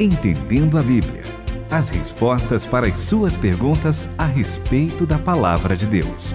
Entendendo a Bíblia. As respostas para as suas perguntas a respeito da palavra de Deus.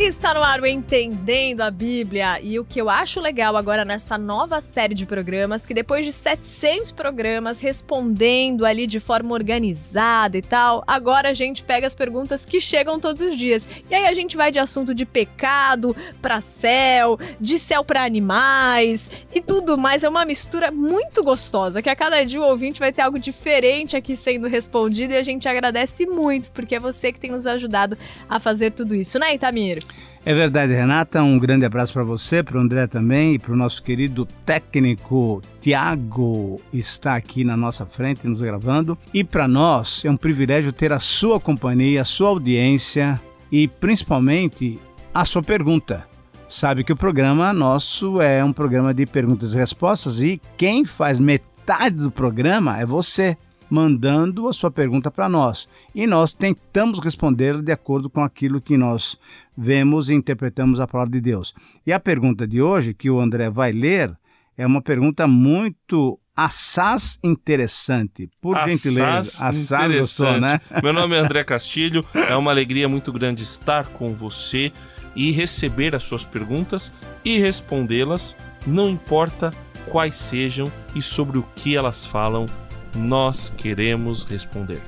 Está no ar o Entendendo a Bíblia. E o que eu acho legal agora nessa nova série de programas, que depois de 700 programas respondendo ali de forma organizada e tal, agora a gente pega as perguntas que chegam todos os dias. E aí a gente vai de assunto de pecado para céu, de céu para animais e tudo mais. É uma mistura muito gostosa, que a cada dia o ouvinte vai ter algo diferente aqui sendo respondido e a gente agradece muito, porque é você que tem nos ajudado a fazer tudo isso, né, Itamir? É verdade, Renata. Um grande abraço para você, para o André também e para o nosso querido técnico Tiago está aqui na nossa frente nos gravando. E para nós é um privilégio ter a sua companhia, a sua audiência e principalmente a sua pergunta. Sabe que o programa nosso é um programa de perguntas e respostas e quem faz metade do programa é você mandando a sua pergunta para nós. E nós tentamos responder de acordo com aquilo que nós vemos e interpretamos a palavra de Deus. E a pergunta de hoje, que o André vai ler, é uma pergunta muito assaz interessante. Por assaz gentileza, assaz gostou, né? Meu nome é André Castilho, é uma alegria muito grande estar com você e receber as suas perguntas e respondê-las, não importa quais sejam e sobre o que elas falam nós queremos responder.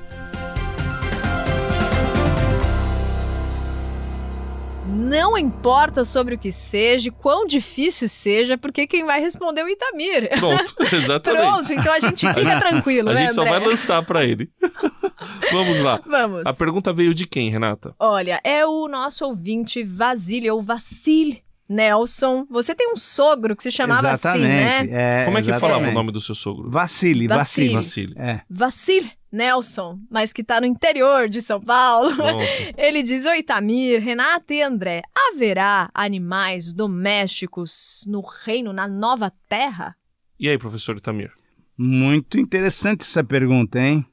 Não importa sobre o que seja, quão difícil seja, porque quem vai responder é o Itamir. Pronto, exatamente. Pronto, então a gente fica tranquilo, a né, A gente André? só vai lançar para ele. Vamos lá. Vamos. A pergunta veio de quem, Renata? Olha, é o nosso ouvinte Vasílio, ou Vassil Nelson. Você tem um sogro que se chamava exatamente, assim, né? É, Como é que exatamente. falava o nome do seu sogro? Vassili, Vassili. Vassili. É. Vassil Nelson, mas que tá no interior de São Paulo. Ele diz: Oi, Tamir, Renata e André, haverá animais domésticos no reino, na nova terra? E aí, professor Itamir? Muito interessante essa pergunta, hein?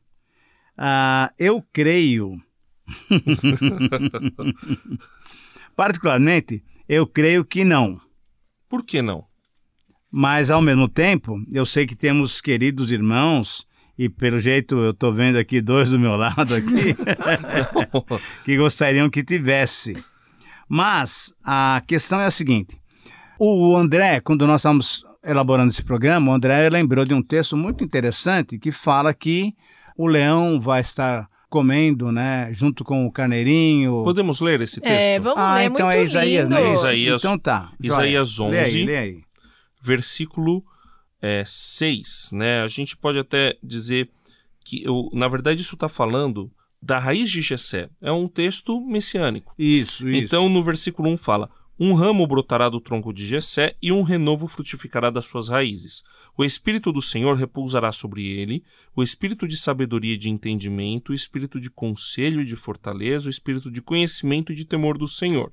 Ah, eu creio. Particularmente, eu creio que não. Por que não? Mas, ao mesmo tempo, eu sei que temos queridos irmãos, e pelo jeito eu estou vendo aqui dois do meu lado aqui, que gostariam que tivesse. Mas a questão é a seguinte: o André, quando nós estávamos elaborando esse programa, o André lembrou de um texto muito interessante que fala que o leão vai estar comendo, né, junto com o carneirinho. Podemos ler esse texto? É, vamos ah, ler, então muito é Isaías, lindo. é isso? Isaías- então tá. Isaías joia. Lê aí, 11. lê aí. versículo é, 6, né? A gente pode até dizer que, eu, na verdade, isso está falando da raiz de Jessé. É um texto messiânico. Isso, isso. Então, no versículo 1 fala: Um ramo brotará do tronco de Jessé e um renovo frutificará das suas raízes. O espírito do Senhor repousará sobre ele, o espírito de sabedoria e de entendimento, o espírito de conselho e de fortaleza, o espírito de conhecimento e de temor do Senhor.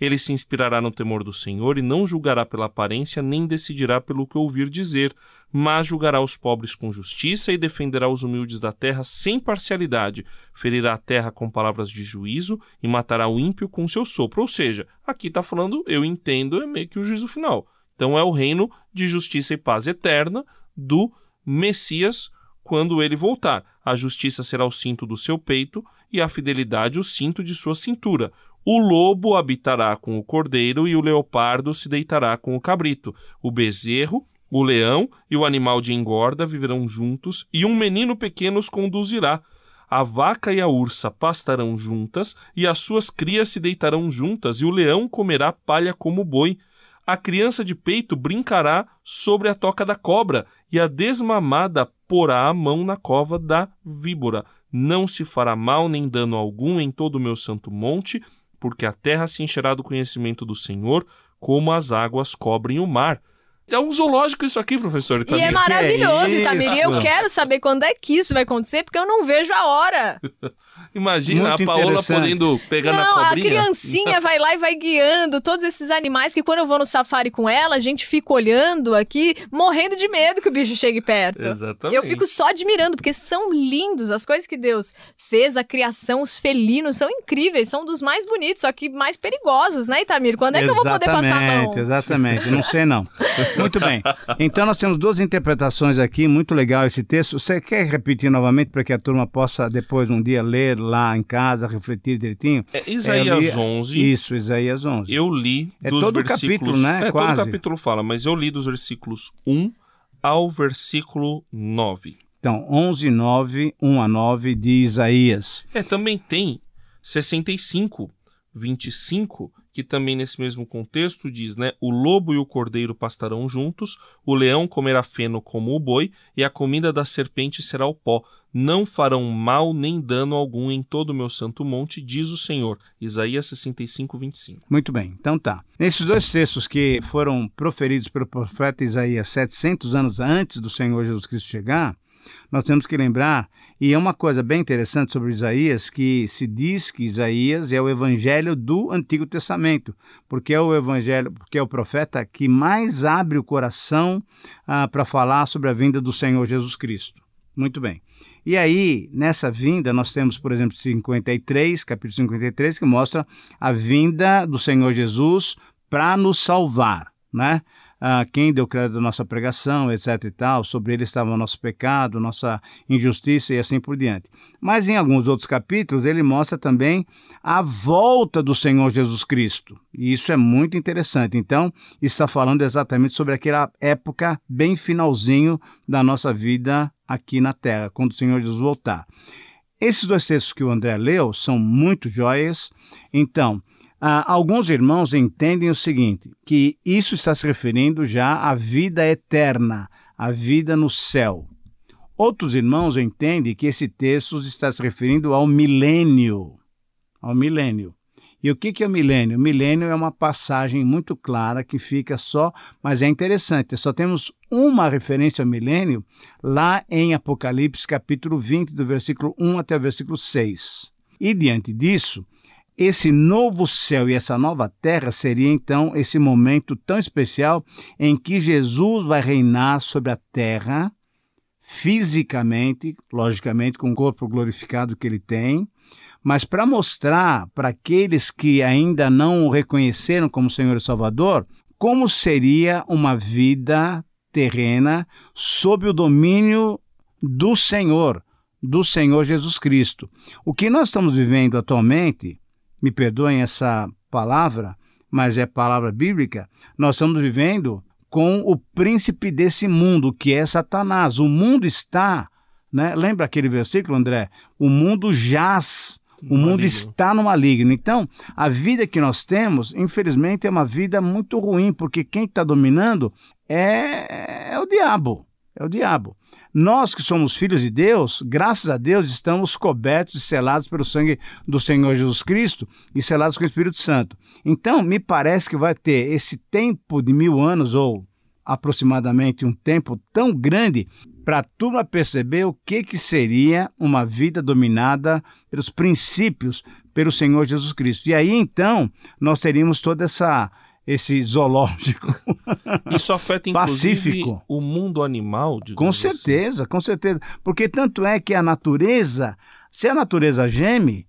Ele se inspirará no temor do Senhor e não julgará pela aparência, nem decidirá pelo que ouvir dizer, mas julgará os pobres com justiça e defenderá os humildes da terra sem parcialidade. Ferirá a terra com palavras de juízo e matará o ímpio com seu sopro. Ou seja, aqui está falando, eu entendo, é meio que o juízo final. Então é o reino de justiça e paz eterna do Messias quando ele voltar. A justiça será o cinto do seu peito e a fidelidade o cinto de sua cintura. O lobo habitará com o cordeiro e o leopardo se deitará com o cabrito. O bezerro, o leão e o animal de engorda viverão juntos e um menino pequeno os conduzirá. A vaca e a ursa pastarão juntas e as suas crias se deitarão juntas e o leão comerá palha como boi. A criança de peito brincará sobre a toca da cobra e a desmamada porá a mão na cova da víbora. Não se fará mal nem dano algum em todo o meu santo monte, porque a terra se encherá do conhecimento do Senhor, como as águas cobrem o mar. É um zoológico isso aqui, professor. E é Itamir. maravilhoso, é Itamir. E eu quero saber quando é que isso vai acontecer, porque eu não vejo a hora. Imagina Muito a Paola podendo pegar na não, a cobrinha. criancinha vai lá e vai guiando todos esses animais que quando eu vou no safari com ela, a gente fica olhando aqui, morrendo de medo que o bicho chegue perto. Exatamente. Eu fico só admirando, porque são lindos. As coisas que Deus fez, a criação, os felinos, são incríveis, são dos mais bonitos, só que mais perigosos, né, Itamir? Quando é que eu vou poder passar a mão? Exatamente, exatamente. Não sei não. Muito bem. Então nós temos duas interpretações aqui, muito legal esse texto. Você quer repetir novamente para que a turma possa depois um dia ler lá em casa, refletir direitinho? É Isaías li... 11. Isso, Isaías 11. Eu li é dos todo versículos... capítulo, né? É, Quase. todo capítulo fala, mas eu li dos versículos 1 ao versículo 9. Então, 11, 9, 1 a 9 de Isaías. É, também tem 65, 25, que também nesse mesmo contexto diz, né? O lobo e o cordeiro pastarão juntos, o leão comerá feno como o boi, e a comida da serpente será o pó. Não farão mal nem dano algum em todo o meu santo monte, diz o Senhor. Isaías 65, 25. Muito bem, então tá. Nesses dois textos que foram proferidos pelo profeta Isaías 700 anos antes do Senhor Jesus Cristo chegar, nós temos que lembrar, e é uma coisa bem interessante sobre Isaías, que se diz que Isaías é o evangelho do Antigo Testamento, porque é o evangelho, porque é o profeta que mais abre o coração ah, para falar sobre a vinda do Senhor Jesus Cristo. Muito bem. E aí, nessa vinda, nós temos, por exemplo, 53, capítulo 53, que mostra a vinda do Senhor Jesus para nos salvar, né? Ah, quem deu crédito à nossa pregação, etc e tal, sobre ele estava o nosso pecado, nossa injustiça e assim por diante. Mas em alguns outros capítulos ele mostra também a volta do Senhor Jesus Cristo. E isso é muito interessante. Então, está falando exatamente sobre aquela época bem finalzinho da nossa vida aqui na Terra, quando o Senhor Jesus voltar. Esses dois textos que o André leu são muito joias. Então, ah, alguns irmãos entendem o seguinte: que isso está se referindo já à vida eterna, à vida no céu. Outros irmãos entendem que esse texto está se referindo ao milênio. Ao milênio. E o que é o milênio? O milênio é uma passagem muito clara que fica só, mas é interessante, só temos uma referência ao milênio lá em Apocalipse capítulo 20, do versículo 1 até o versículo 6. E diante disso, esse novo céu e essa nova terra seria então esse momento tão especial em que Jesus vai reinar sobre a terra fisicamente, logicamente com o corpo glorificado que ele tem, mas para mostrar para aqueles que ainda não o reconheceram como Senhor e Salvador, como seria uma vida terrena sob o domínio do Senhor, do Senhor Jesus Cristo. O que nós estamos vivendo atualmente me perdoem essa palavra, mas é palavra bíblica, nós estamos vivendo com o príncipe desse mundo, que é Satanás. O mundo está, né? Lembra aquele versículo, André? O mundo jaz o mundo maligno. está no maligno. Então, a vida que nós temos, infelizmente, é uma vida muito ruim, porque quem está dominando é, é o diabo. É o diabo. Nós que somos filhos de Deus, graças a Deus, estamos cobertos e selados pelo sangue do Senhor Jesus Cristo e selados com o Espírito Santo. Então, me parece que vai ter esse tempo de mil anos, ou aproximadamente um tempo tão grande, para a turma perceber o que, que seria uma vida dominada pelos princípios pelo Senhor Jesus Cristo. E aí, então, nós teríamos toda essa esse zoológico. Isso afeta inclusive Pacífico. o mundo animal, Com assim. certeza, assim. com certeza. Porque tanto é que a natureza, se a natureza geme,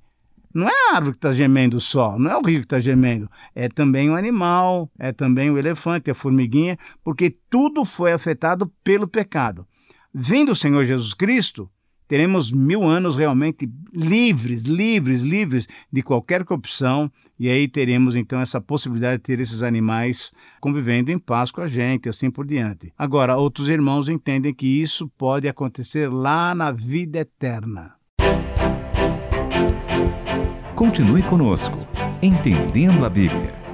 não é a árvore que está gemendo só, não é o rio que está gemendo, é também o animal, é também o elefante, a formiguinha, porque tudo foi afetado pelo pecado. Vindo o Senhor Jesus Cristo, teremos mil anos realmente livres, livres, livres de qualquer corrupção, e aí teremos então essa possibilidade de ter esses animais convivendo em paz com a gente, assim por diante. Agora, outros irmãos entendem que isso pode acontecer lá na vida eterna. Continue conosco, entendendo a Bíblia.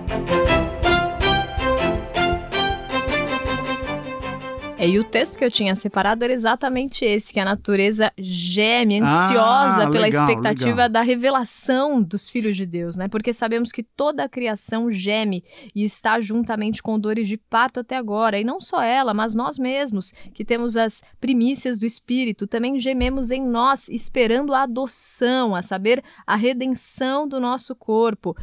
É, e o texto que eu tinha separado era exatamente esse, que a natureza geme, ansiosa ah, pela legal, expectativa legal. da revelação dos filhos de Deus, né? Porque sabemos que toda a criação geme e está juntamente com dores de parto até agora. E não só ela, mas nós mesmos, que temos as primícias do Espírito, também gememos em nós, esperando a adoção, a saber, a redenção do nosso corpo.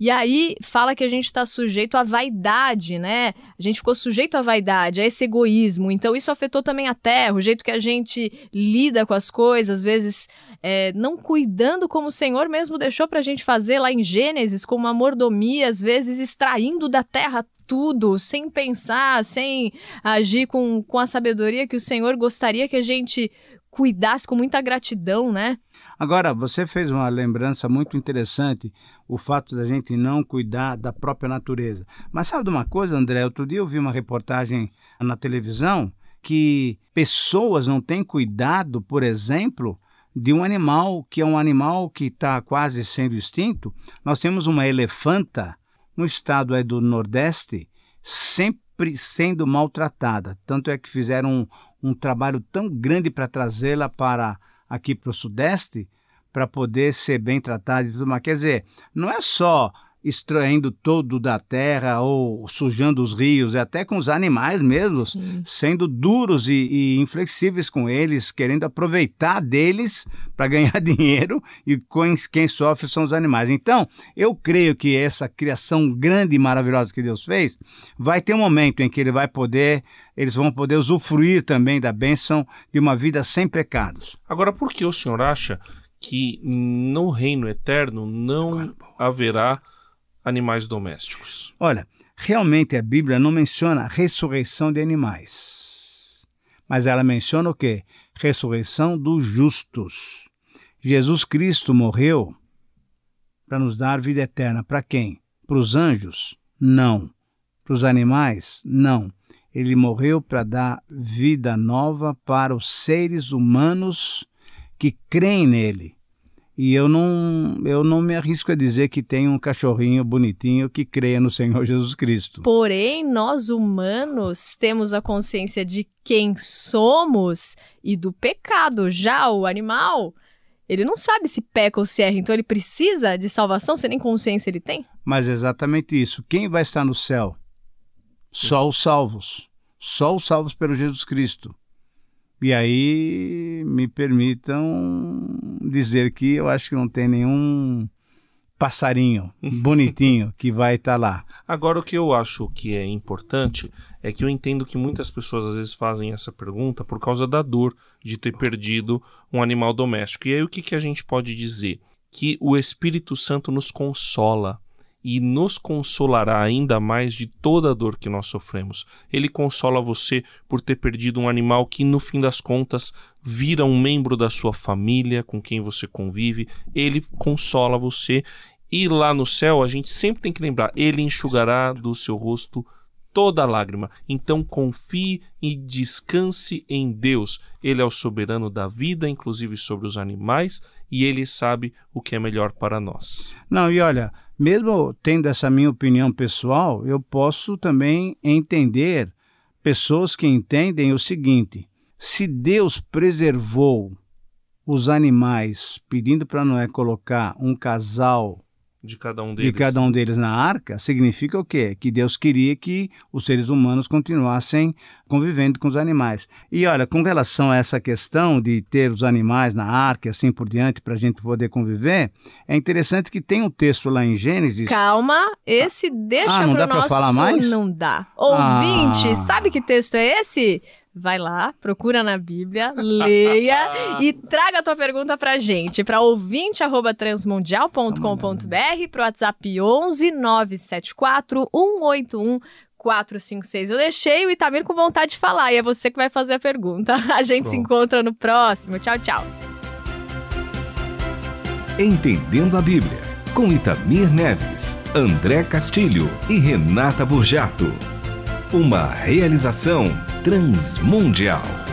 E aí fala que a gente está sujeito à vaidade, né? A gente ficou sujeito à vaidade, a esse egoísmo mesmo. Então isso afetou também a terra, o jeito que a gente lida com as coisas, às vezes é, não cuidando como o Senhor mesmo deixou para a gente fazer lá em Gênesis, com uma mordomia, às vezes extraindo da terra tudo, sem pensar, sem agir com, com a sabedoria que o Senhor gostaria que a gente cuidasse com muita gratidão, né? Agora, você fez uma lembrança muito interessante, o fato da gente não cuidar da própria natureza. Mas sabe de uma coisa, André? Outro dia eu vi uma reportagem na televisão que pessoas não têm cuidado, por exemplo, de um animal que é um animal que está quase sendo extinto. Nós temos uma elefanta no estado do Nordeste, sempre sendo maltratada. Tanto é que fizeram um, um trabalho tão grande para trazê-la para aqui para o Sudeste, para poder ser bem tratada e tudo mais. Quer dizer, não é só extraindo todo da terra ou sujando os rios, e até com os animais mesmo, Sim. sendo duros e, e, inflexíveis com eles, querendo aproveitar deles para ganhar dinheiro, e quem sofre são os animais. Então, eu creio que essa criação grande e maravilhosa que Deus fez, vai ter um momento em que ele vai poder, eles vão poder usufruir também da bênção de uma vida sem pecados. Agora, por que o senhor acha que no reino eterno não haverá animais domésticos? Olha, realmente a Bíblia não menciona ressurreição de animais. Mas ela menciona o quê? Ressurreição dos justos. Jesus Cristo morreu para nos dar vida eterna. Para quem? Para os anjos? Não. Para os animais? Não. Ele morreu para dar vida nova para os seres humanos que creem nele. E eu não, eu não me arrisco a dizer que tem um cachorrinho bonitinho que creia no Senhor Jesus Cristo. Porém, nós humanos temos a consciência de quem somos e do pecado. Já o animal, ele não sabe se peca ou se erra, então ele precisa de salvação, se nem consciência ele tem. Mas é exatamente isso. Quem vai estar no céu? Só os salvos. Só os salvos pelo Jesus Cristo. E aí me permitam dizer que eu acho que não tem nenhum passarinho bonitinho que vai estar tá lá. Agora, o que eu acho que é importante é que eu entendo que muitas pessoas às vezes fazem essa pergunta por causa da dor de ter perdido um animal doméstico. E aí o que, que a gente pode dizer? Que o Espírito Santo nos consola e nos consolará ainda mais de toda a dor que nós sofremos. Ele consola você por ter perdido um animal que, no fim das contas, vira um membro da sua família com quem você convive. Ele consola você. E lá no céu, a gente sempre tem que lembrar: Ele enxugará do seu rosto toda lágrima. Então confie e descanse em Deus. Ele é o soberano da vida, inclusive sobre os animais, e ele sabe o que é melhor para nós. Não, e olha, mesmo tendo essa minha opinião pessoal, eu posso também entender pessoas que entendem o seguinte: se Deus preservou os animais, pedindo para Noé colocar um casal de cada um deles. De cada um deles na arca, significa o quê? Que Deus queria que os seres humanos continuassem convivendo com os animais. E olha, com relação a essa questão de ter os animais na arca e assim por diante, para a gente poder conviver, é interessante que tem um texto lá em Gênesis. Calma, esse deixa ah, não dá para falar mais? Não dá. Ouvinte, ah. sabe que texto é esse? Vai lá, procura na Bíblia, leia e traga a tua pergunta pra gente, para ouvinte@transmundial.com.br, pro WhatsApp 11 974 181 456. Eu deixei o Itamir com vontade de falar e é você que vai fazer a pergunta. A gente Pronto. se encontra no próximo. Tchau, tchau. Entendendo a Bíblia, com Itamir Neves, André Castilho e Renata Burjato. Uma realização Transmundial.